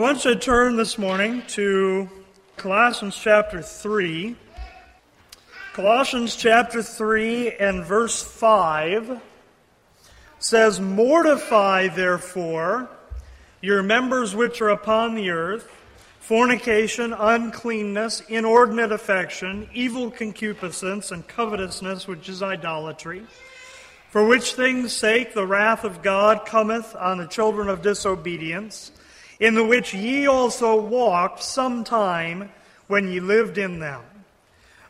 Want you to turn this morning to Colossians chapter 3. Colossians chapter 3 and verse 5 says, Mortify, therefore, your members which are upon the earth fornication, uncleanness, inordinate affection, evil concupiscence, and covetousness, which is idolatry. For which things' sake the wrath of God cometh on the children of disobedience, in the which ye also walked some time when ye lived in them.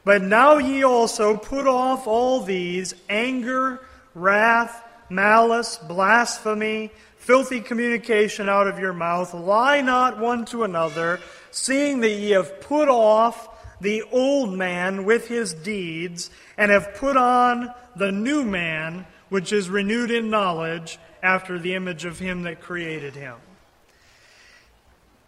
But now ye also put off all these anger, wrath, malice, blasphemy, filthy communication out of your mouth. Lie not one to another, seeing that ye have put off the old man with his deeds, and have put on the new man, which is renewed in knowledge after the image of him that created him.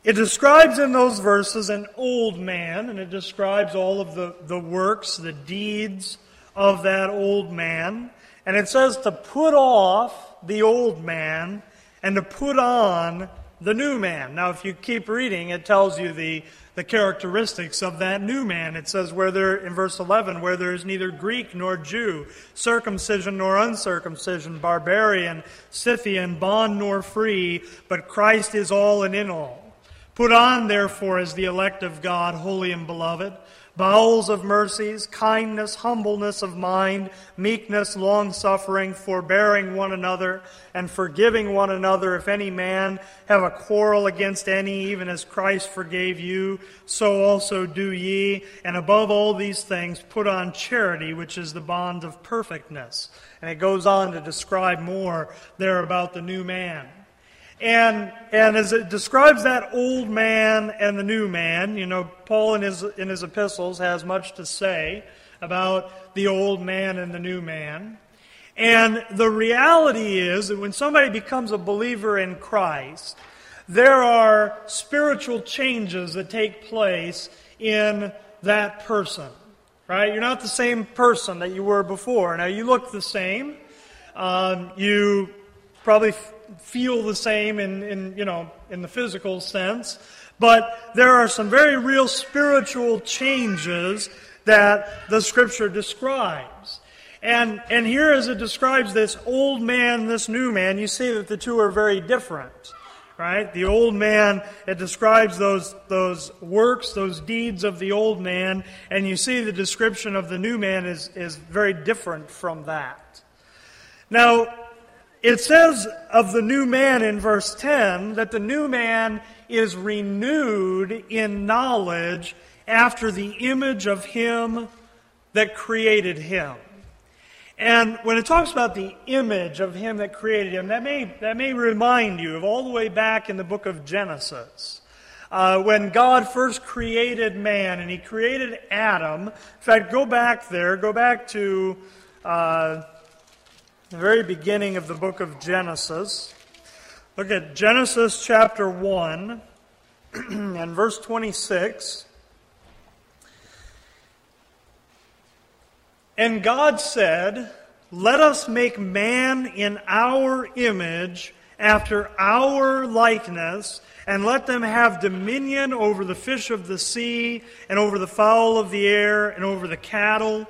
It describes in those verses an old man, and it describes all of the, the works, the deeds of that old man. And it says to put off the old man and to put on the new man. Now, if you keep reading, it tells you the, the characteristics of that new man. It says where there, in verse 11, where there is neither Greek nor Jew, circumcision nor uncircumcision, barbarian, Scythian, bond nor free, but Christ is all and in all. Put on, therefore, as the elect of God, holy and beloved, bowels of mercies, kindness, humbleness of mind, meekness, long suffering, forbearing one another, and forgiving one another. If any man have a quarrel against any, even as Christ forgave you, so also do ye. And above all these things, put on charity, which is the bond of perfectness. And it goes on to describe more there about the new man. And, and as it describes that old man and the new man, you know, Paul in his, in his epistles has much to say about the old man and the new man. And the reality is that when somebody becomes a believer in Christ, there are spiritual changes that take place in that person. Right? You're not the same person that you were before. Now, you look the same. Um, you probably feel the same in, in, you know, in the physical sense, but there are some very real spiritual changes that the scripture describes. And, and here, as it describes this old man, this new man, you see that the two are very different. Right? The old man, it describes those, those works, those deeds of the old man, and you see the description of the new man is, is very different from that. Now, it says of the new man in verse 10 that the new man is renewed in knowledge after the image of him that created him. And when it talks about the image of him that created him, that may, that may remind you of all the way back in the book of Genesis. Uh, when God first created man and he created Adam. In fact, go back there, go back to uh, the very beginning of the book of Genesis. Look at Genesis chapter 1 and verse 26. And God said, Let us make man in our image, after our likeness, and let them have dominion over the fish of the sea, and over the fowl of the air, and over the cattle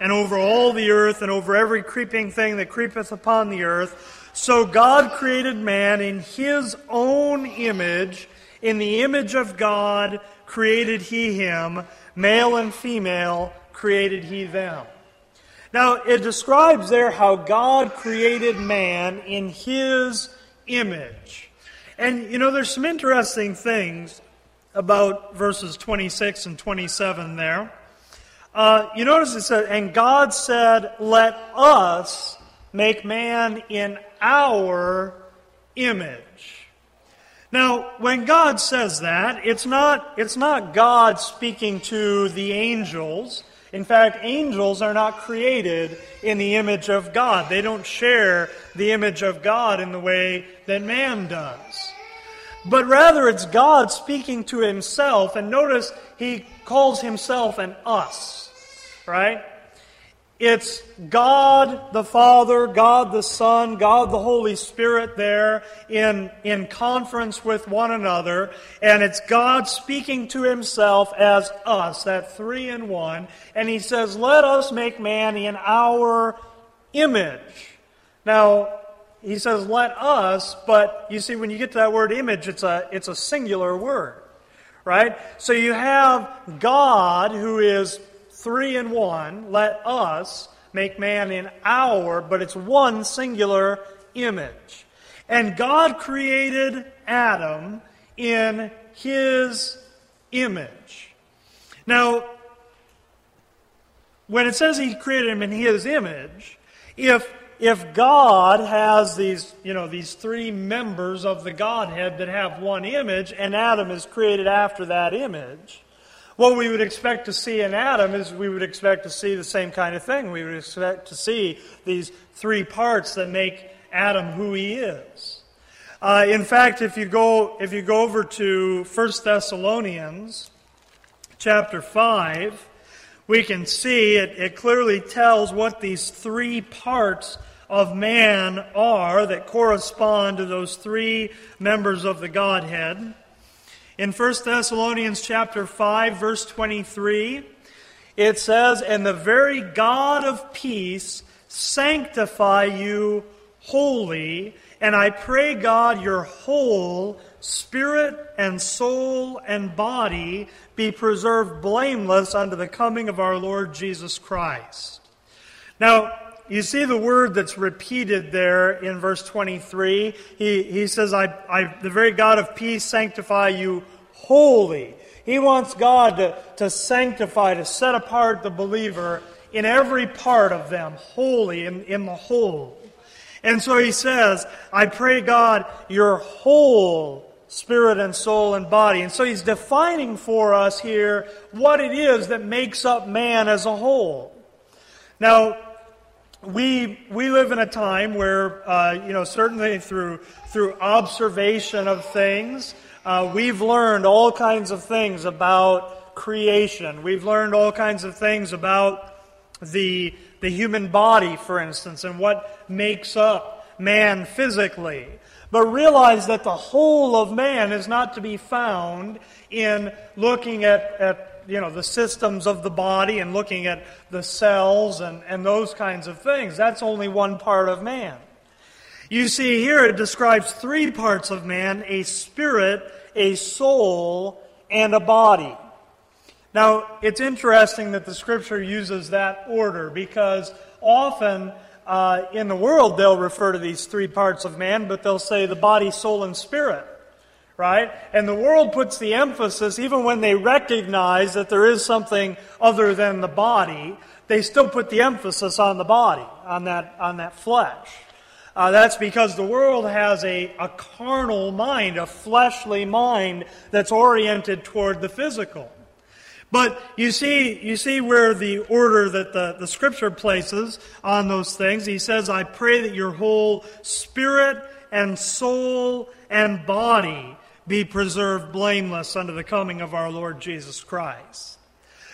and over all the earth, and over every creeping thing that creepeth upon the earth. So God created man in his own image. In the image of God created he him. Male and female created he them. Now, it describes there how God created man in his image. And, you know, there's some interesting things about verses 26 and 27 there. Uh, you notice it says, and God said, Let us make man in our image. Now, when God says that, it's not, it's not God speaking to the angels. In fact, angels are not created in the image of God. They don't share the image of God in the way that man does. But rather, it's God speaking to himself. And notice he calls himself an us, right? It's God the Father, God the Son, God the Holy Spirit there in, in conference with one another. And it's God speaking to himself as us, that three in one. And he says, Let us make man in our image. Now, he says, Let us, but you see, when you get to that word image, it's a, it's a singular word, right? So you have God who is three in one, let us make man in our, but it's one singular image. And God created Adam in his image. Now, when it says he created him in his image, if if God has these, you know, these three members of the Godhead that have one image, and Adam is created after that image, what we would expect to see in Adam is we would expect to see the same kind of thing. We would expect to see these three parts that make Adam who he is. Uh, in fact, if you go if you go over to 1 Thessalonians chapter 5, we can see it, it clearly tells what these three parts of man are that correspond to those three members of the Godhead. In 1 Thessalonians chapter 5 verse 23, it says, "And the very God of peace sanctify you wholly, and I pray God your whole spirit and soul and body be preserved blameless unto the coming of our Lord Jesus Christ." Now, you see the word that's repeated there in verse 23. He, he says, I, I, the very God of peace sanctify you wholly. He wants God to, to sanctify, to set apart the believer in every part of them, wholly, in, in the whole. And so he says, I pray God your whole spirit and soul and body. And so he's defining for us here what it is that makes up man as a whole. Now, we, we live in a time where, uh, you know, certainly through, through observation of things, uh, we've learned all kinds of things about creation. We've learned all kinds of things about the, the human body, for instance, and what makes up man physically. But realize that the whole of man is not to be found in looking at, at you know, the systems of the body and looking at the cells and, and those kinds of things. That's only one part of man. You see, here it describes three parts of man a spirit, a soul, and a body. Now, it's interesting that the scripture uses that order because often uh, in the world they'll refer to these three parts of man, but they'll say the body, soul, and spirit right? And the world puts the emphasis, even when they recognize that there is something other than the body, they still put the emphasis on the body, on that, on that flesh. Uh, that's because the world has a, a carnal mind, a fleshly mind that's oriented toward the physical. But you see, you see where the order that the, the scripture places on those things. He says, I pray that your whole spirit and soul and body be preserved blameless unto the coming of our Lord Jesus Christ.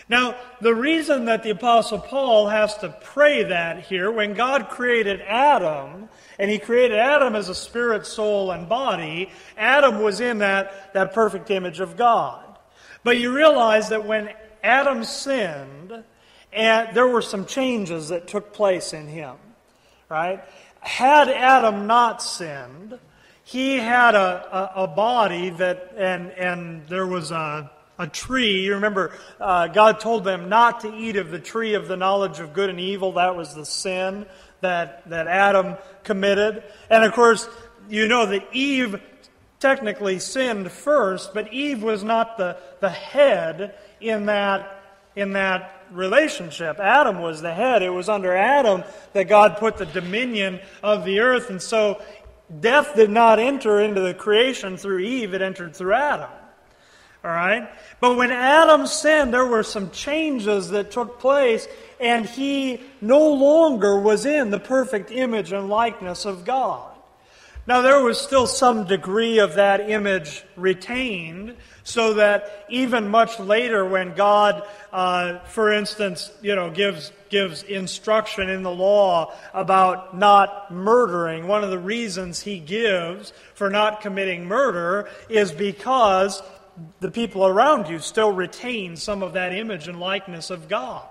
Now, the reason that the Apostle Paul has to pray that here, when God created Adam, and he created Adam as a spirit, soul, and body, Adam was in that, that perfect image of God. But you realize that when Adam sinned, and there were some changes that took place in him, right? Had Adam not sinned, he had a, a, a, body that, and, and there was a, a tree. You remember, uh, God told them not to eat of the tree of the knowledge of good and evil. That was the sin that, that Adam committed. And of course, you know that Eve technically sinned first, but Eve was not the, the head in that, in that relationship. Adam was the head. It was under Adam that God put the dominion of the earth. And so death did not enter into the creation through Eve, it entered through Adam. All right? But when Adam sinned, there were some changes that took place, and he no longer was in the perfect image and likeness of God. Now, there was still some degree of that image retained, so that even much later, when God, uh, for instance, you know, gives gives instruction in the law about not murdering, one of the reasons he gives for not committing murder is because the people around you still retain some of that image and likeness of God.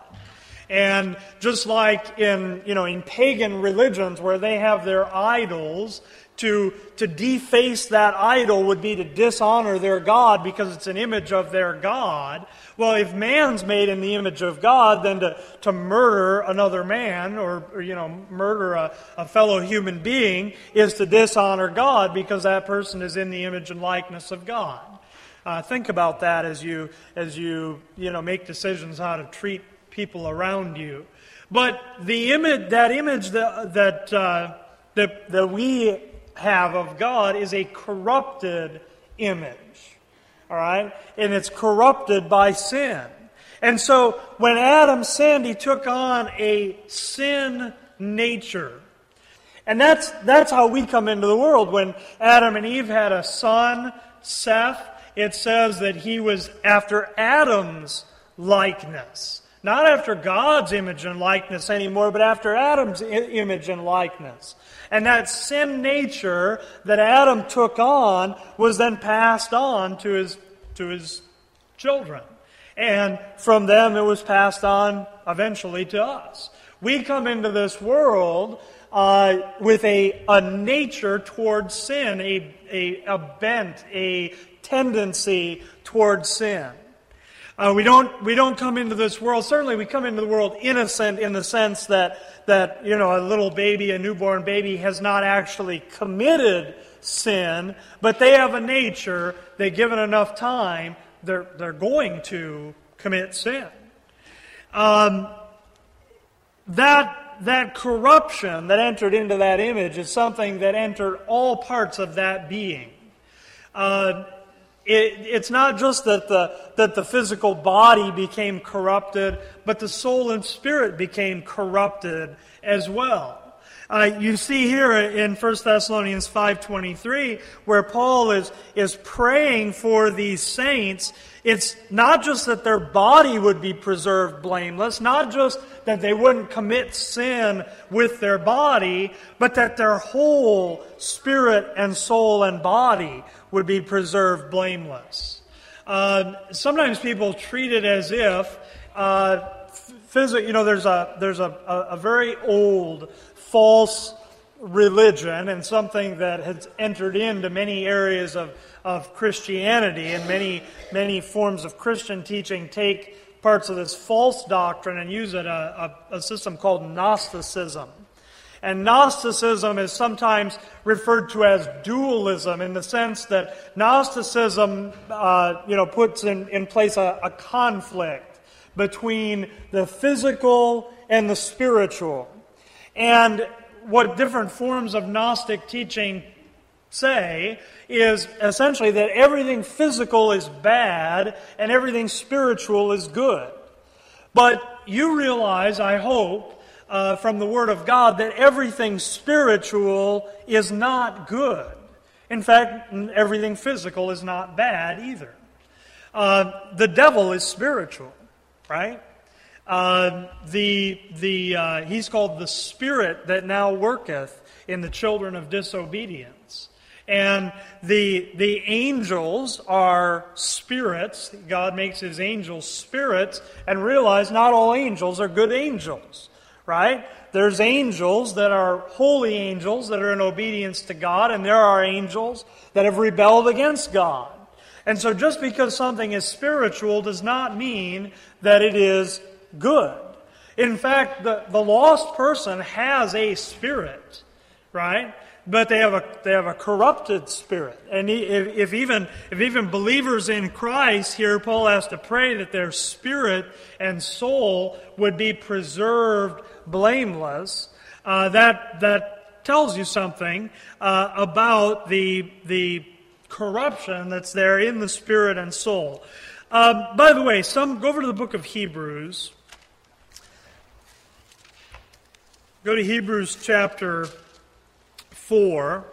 And just like in, you know, in pagan religions where they have their idols, to, to deface that idol would be to dishonor their God because it's an image of their God. Well, if man's made in the image of God, then to, to murder another man or, or you know, murder a, a fellow human being is to dishonor God because that person is in the image and likeness of God. Uh, think about that as you, as you, you know, make decisions how to treat people around you. But the image, that image that, that, uh, that, that we have of God is a corrupted image. All right? And it's corrupted by sin. And so when Adam sinned, he took on a sin nature. And that's, that's how we come into the world. When Adam and Eve had a son, Seth, it says that he was after Adam's likeness. Not after God's image and likeness anymore, but after Adam's image and likeness. And that sin nature that Adam took on was then passed on to his, to his children. And from them it was passed on eventually to us. We come into this world uh, with a, a nature towards sin, a, a, a bent, a tendency towards sin. Uh, we, don't, we don't come into this world, certainly we come into the world innocent in the sense that, that, you know, a little baby, a newborn baby, has not actually committed sin, but they have a nature that, given enough time, they're, they're going to commit sin. Um, that, that corruption that entered into that image is something that entered all parts of that being. Uh, it, it's not just that the, that the physical body became corrupted, but the soul and spirit became corrupted as well. Uh, you see here in 1 Thessalonians 5.23 where Paul is, is praying for these saints. It's not just that their body would be preserved blameless, not just that they wouldn't commit sin with their body, but that their whole spirit and soul and body would be preserved blameless. Uh, sometimes people treat it as if, uh, phys- you know, there's a there's a, a, a very old false religion and something that has entered into many areas of, of Christianity and many many forms of Christian teaching take parts of this false doctrine and use it a, a, a system called Gnosticism. And Gnosticism is sometimes referred to as dualism in the sense that Gnosticism, uh, you know, puts in, in place a, a conflict between the physical and the spiritual. And what different forms of Gnostic teaching say is essentially that everything physical is bad and everything spiritual is good. But you realize, I hope, uh, from the Word of God that everything spiritual is not good. In fact, everything physical is not bad either. Uh, the devil is spiritual, right? Uh, the, the, uh, he's called the spirit that now worketh in the children of disobedience. And the, the angels are spirits. God makes his angels spirits, and realize not all angels are good angels right? There's angels that are holy angels that are in obedience to God, and there are angels that have rebelled against God. And so just because something is spiritual does not mean that it is good. In fact, the, the lost person has a spirit, right? But they have a, they have a corrupted spirit. And if, if, even, if even believers in Christ here, Paul has to pray that their spirit and soul would be preserved blameless, uh, that, that tells you something uh, about the, the corruption that's there in the spirit and soul. Um, by the way, some go over to the book of Hebrews. Go to Hebrews chapter 4.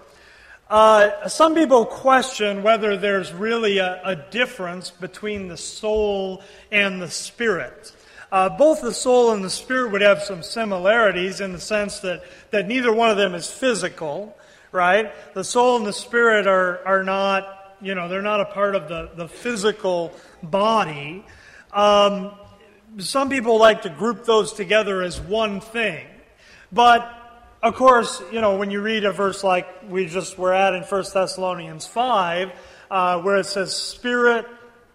Uh, some people question whether there's really a, a, difference between the soul and the spirit. Uh, both the soul and the spirit would have some similarities in the sense that, that neither one of them is physical, right? The soul and the spirit are, are not, you know, they're not a part of the, the physical body. Um, some people like to group those together as one thing. But of course, you know, when you read a verse like we just were at in 1 Thessalonians 5, uh, where it says spirit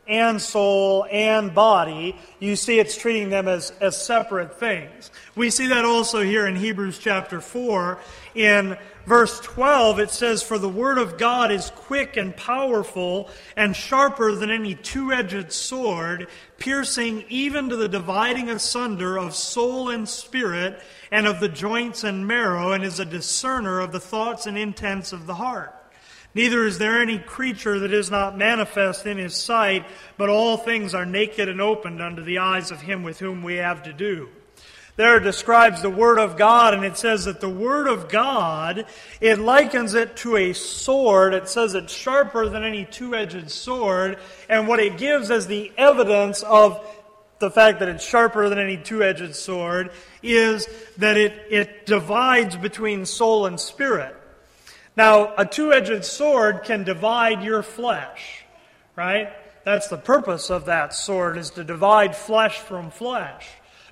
and soul and body, you see it's treating them as, as separate things. We see that also here in Hebrews chapter 4. In verse 12, it says, For the word of God is quick and powerful and sharper than any two edged sword, piercing even to the dividing asunder of soul and spirit and of the joints and marrow, and is a discerner of the thoughts and intents of the heart. Neither is there any creature that is not manifest in his sight, but all things are naked and opened unto the eyes of him with whom we have to do. There describes the Word of God, and it says that the Word of God, it likens it to a sword. It says it's sharper than any two edged sword, and what it gives as the evidence of the fact that it's sharper than any two edged sword is that it, it divides between soul and spirit. Now, a two edged sword can divide your flesh, right? That's the purpose of that sword, is to divide flesh from flesh.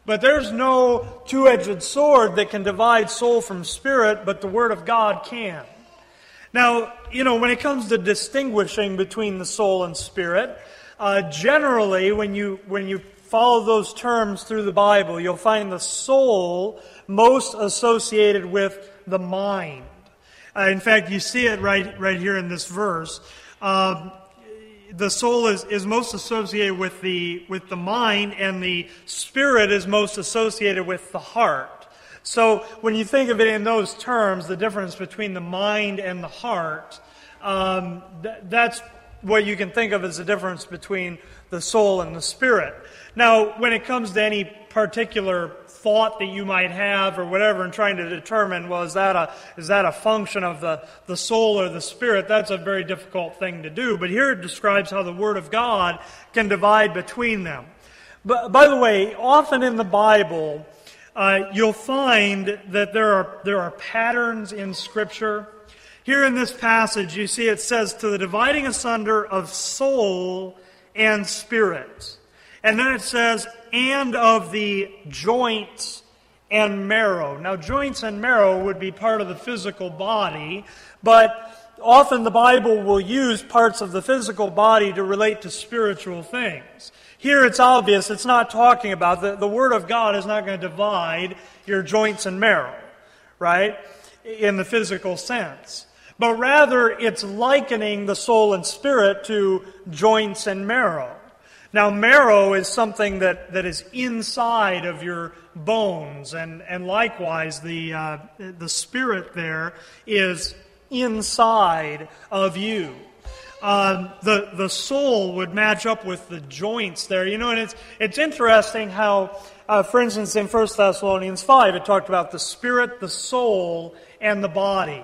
But there's no two edged sword that can divide soul from spirit, but the Word of God can. Now, you know, when it comes to distinguishing between the soul and spirit, uh, generally, when you, when you follow those terms through the Bible, you'll find the soul most associated with the mind. Uh, in fact, you see it right, right here in this verse. Um, the soul is, is most associated with the, with the mind, and the spirit is most associated with the heart. So when you think of it in those terms, the difference between the mind and the heart, um, th- that's what you can think of as the difference between the soul and the spirit. Now, when it comes to any particular thought that you might have or whatever and trying to determine, well, is that a, is that a function of the, the soul or the spirit? That's a very difficult thing to do. But here it describes how the Word of God can divide between them. But, by the way, often in the Bible, uh, you'll find that there are, there are patterns in Scripture. Here in this passage, you see it says, to the dividing asunder of soul and spirit. And then it says, and of the joints and marrow. Now, joints and marrow would be part of the physical body, but often the Bible will use parts of the physical body to relate to spiritual things. Here it's obvious it's not talking about, the, the Word of God is not going to divide your joints and marrow, right? In the physical sense. But rather, it's likening the soul and spirit to joints and marrow. Now, marrow is something that, that is inside of your bones, and, and likewise, the, uh, the spirit there is inside of you. Uh, the, the soul would match up with the joints there. You know, and it's, it's interesting how, uh, for instance, in 1 Thessalonians 5, it talked about the spirit, the soul, and the body.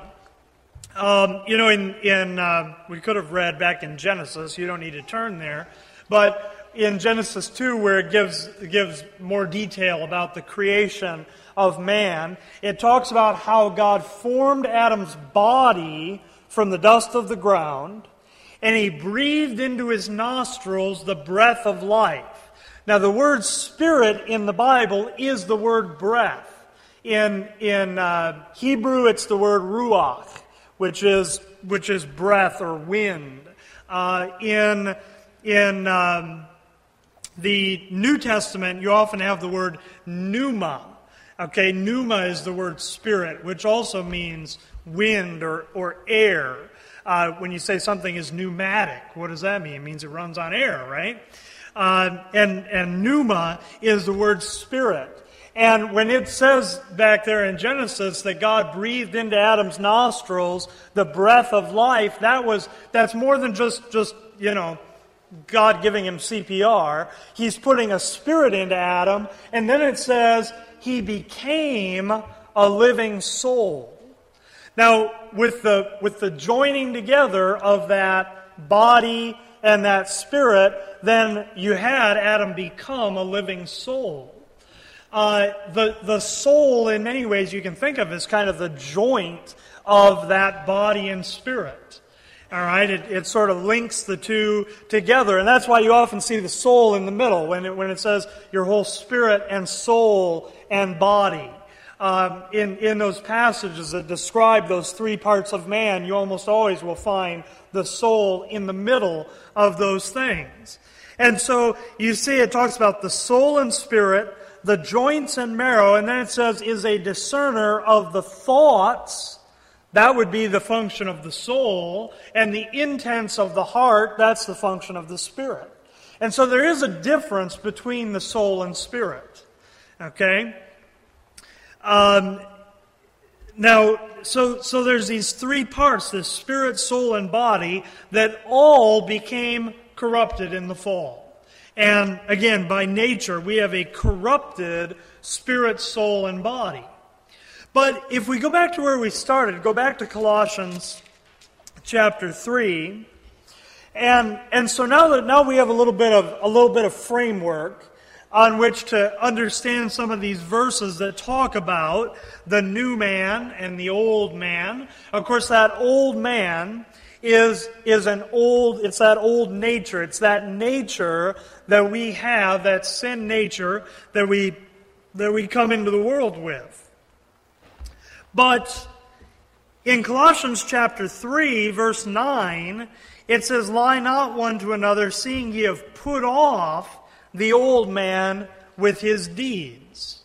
Um, you know, in, in uh, we could have read back in Genesis, you don't need to turn there, but in Genesis 2, where it gives, gives more detail about the creation of man, it talks about how God formed Adam's body from the dust of the ground, and he breathed into his nostrils the breath of life. Now, the word spirit in the Bible is the word breath. In, in uh, Hebrew, it's the word ruach, which is, which is breath or wind. Uh, in in um, the New Testament, you often have the word pneuma. Okay, pneuma is the word spirit, which also means wind or, or air. Uh, when you say something is pneumatic, what does that mean? It means it runs on air, right? Uh, and, and pneuma is the word spirit. And when it says back there in Genesis that God breathed into Adam's nostrils the breath of life, that was that's more than just just, you know, God giving him CPR. He's putting a spirit into Adam, and then it says he became a living soul. Now, with the with the joining together of that body and that spirit, then you had Adam become a living soul. Uh, the, the soul, in many ways, you can think of as kind of the joint of that body and spirit. All right, it, it sort of links the two together, and that's why you often see the soul in the middle when it, when it says your whole spirit and soul and body. Um, in, in those passages that describe those three parts of man, you almost always will find the soul in the middle of those things. And so you see it talks about the soul and spirit, the joints and marrow, and then it says is a discerner of the thoughts. That would be the function of the soul, and the intents of the heart, that's the function of the spirit. And so there is a difference between the soul and spirit. Okay? Um, now, so, so there's these three parts this spirit, soul, and body that all became corrupted in the fall. And again, by nature, we have a corrupted spirit, soul, and body. But if we go back to where we started, go back to Colossians chapter 3, and, and so now that now we have a little bit of a little bit of framework on which to understand some of these verses that talk about the new man and the old man. Of course, that old man is, is an old, it's that old nature. It's that nature that we have, that sin nature that we, that we come into the world with. But in Colossians chapter 3, verse 9, it says, Lie not one to another, seeing ye have put off the old man with his deeds.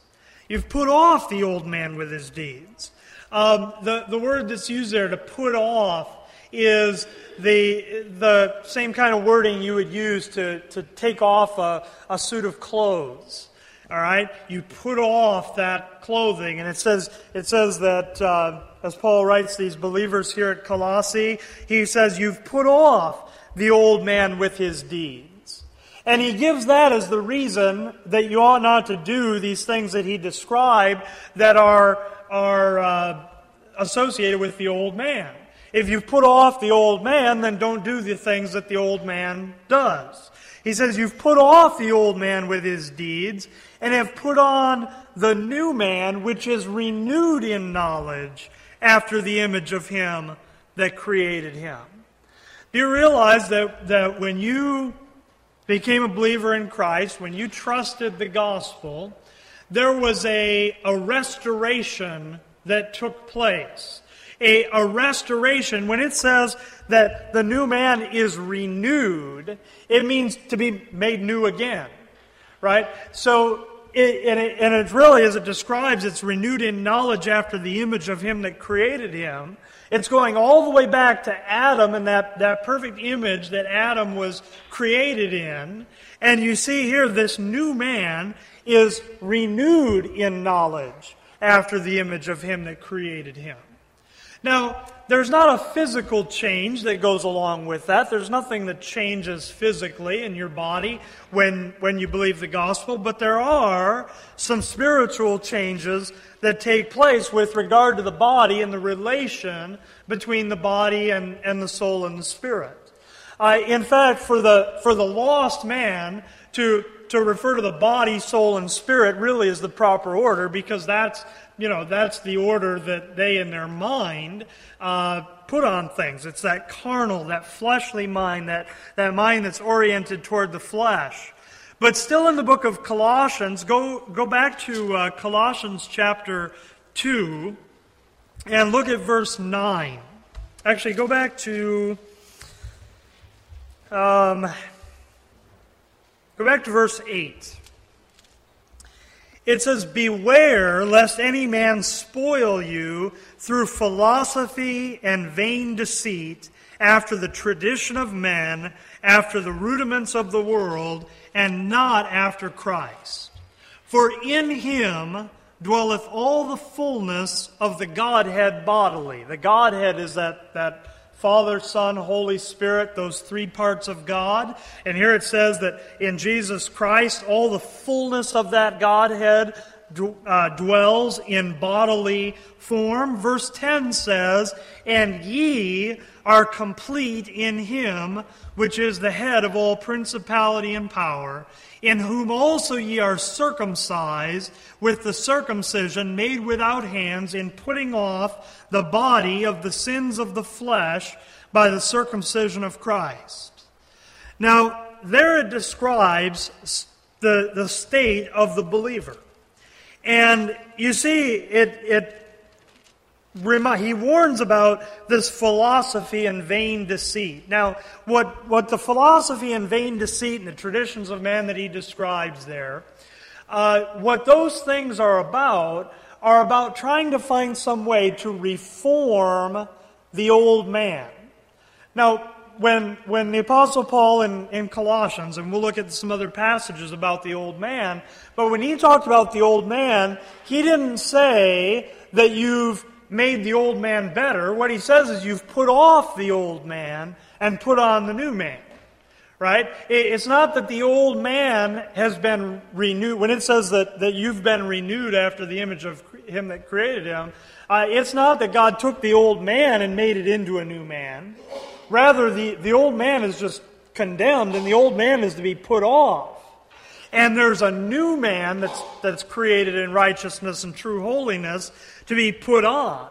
You've put off the old man with his deeds. Um, the, the word that's used there to put off is the, the same kind of wording you would use to, to take off a, a suit of clothes. All right? You put off that clothing. And it says, it says that, uh, as Paul writes these believers here at Colossae, he says, You've put off the old man with his deeds. And he gives that as the reason that you ought not to do these things that he described that are, are uh, associated with the old man. If you've put off the old man, then don't do the things that the old man does. He says, You've put off the old man with his deeds, and have put on the new man, which is renewed in knowledge after the image of him that created him. Do you realize that, that when you became a believer in Christ, when you trusted the gospel, there was a, a restoration that took place a, a restoration. When it says that the new man is renewed, it means to be made new again, right? So, it, and, it, and it really, as it describes, it's renewed in knowledge after the image of him that created him. It's going all the way back to Adam and that, that perfect image that Adam was created in. And you see here, this new man is renewed in knowledge after the image of him that created him. Now, there's not a physical change that goes along with that. There's nothing that changes physically in your body when, when you believe the gospel, but there are some spiritual changes that take place with regard to the body and the relation between the body and, and the soul and the spirit. Uh, in fact, for the, for the lost man to, to refer to the body, soul, and spirit really is the proper order because that's you know, that's the order that they in their mind uh, put on things. It's that carnal, that fleshly mind, that, that mind that's oriented toward the flesh. But still in the book of Colossians, go, go back to uh, Colossians chapter 2 and look at verse 9. Actually, go back to. Um, go back to verse 8. It says, Beware lest any man spoil you through philosophy and vain deceit, after the tradition of men, after the rudiments of the world, and not after Christ. For in him dwelleth all the fullness of the Godhead bodily. The Godhead is that, that Father, Son, Holy Spirit, those three parts of God. And here it says that in Jesus Christ, all the fullness of that Godhead uh, dwells in bodily form. Verse 10 says, And ye are complete in him, which is the head of all principality and power, in whom also ye are circumcised with the circumcision made without hands, in putting off the body of the sins of the flesh by the circumcision of Christ. Now, there it describes the, the state of the believer. And you see, it, it he warns about this philosophy and vain deceit. Now, what, what the philosophy and vain deceit and the traditions of man that he describes there, uh, what those things are about are about trying to find some way to reform the old man. Now, when, when the Apostle Paul in, in Colossians, and we'll look at some other passages about the old man, but when he talked about the old man, he didn't say that you've made the old man better. What he says is you've put off the old man and put on the new man. Right? It's not that the old man has been renewed. When it says that, that you've been renewed after the image of him that created him, uh, it's not that God took the old man and made it into a new man. Rather, the, the old man is just condemned and the old man is to be put off. And there's a new man that's, that's created in righteousness and true holiness to be put on.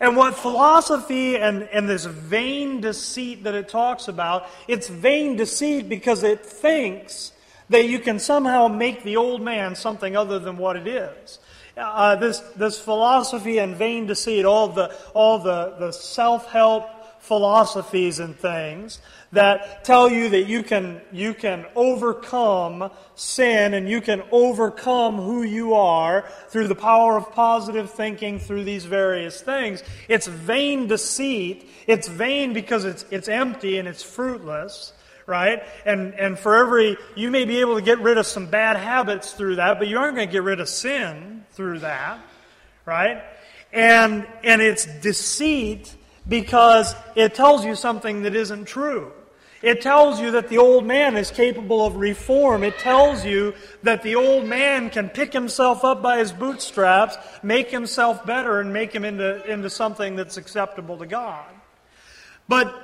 And what philosophy and, and this vain deceit that it talks about, it's vain deceit because it thinks that you can somehow make the old man something other than what it is. Uh, this, this philosophy and vain deceit, all the, all the, the self help philosophies and things that tell you that you can, you can overcome sin and you can overcome who you are through the power of positive thinking through these various things. It's vain deceit. It's vain because it's, it's empty and it's fruitless right? And, and for every, you may be able to get rid of some bad habits through that, but you aren't going to get rid of sin through that, right? And, and it's deceit because it tells you something that isn't true. It tells you that the old man is capable of reform. It tells you that the old man can pick himself up by his bootstraps, make himself better, and make him into, into something that's acceptable to God. But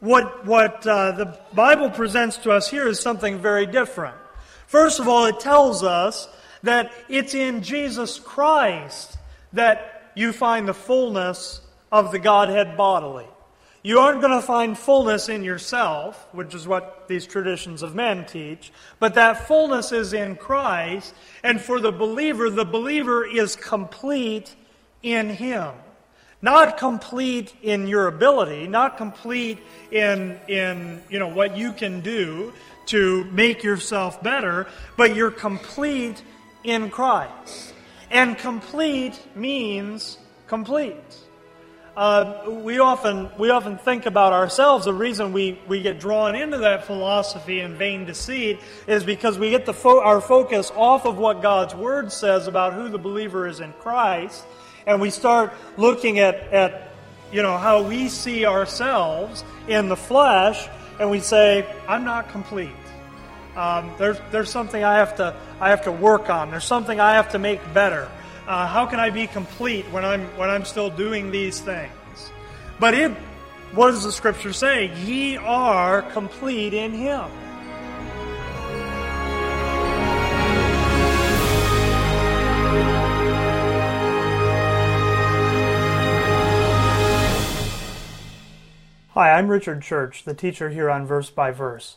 what, what uh, the Bible presents to us here is something very different. First of all, it tells us that it's in Jesus Christ that you find the fullness of the Godhead bodily. You aren't going to find fullness in yourself, which is what these traditions of men teach, but that fullness is in Christ. And for the believer, the believer is complete in Him. Not complete in your ability, not complete in, in you know, what you can do to make yourself better, but you're complete in Christ. And complete means complete. Uh, we often we often think about ourselves. The reason we, we get drawn into that philosophy and vain deceit is because we get the fo- our focus off of what God's Word says about who the believer is in Christ, and we start looking at, at you know how we see ourselves in the flesh, and we say, "I'm not complete. Um, there's there's something I have to I have to work on. There's something I have to make better." Uh, how can I be complete when I'm when I'm still doing these things? But it, what does the Scripture say? Ye are complete in Him. Hi, I'm Richard Church, the teacher here on Verse by Verse.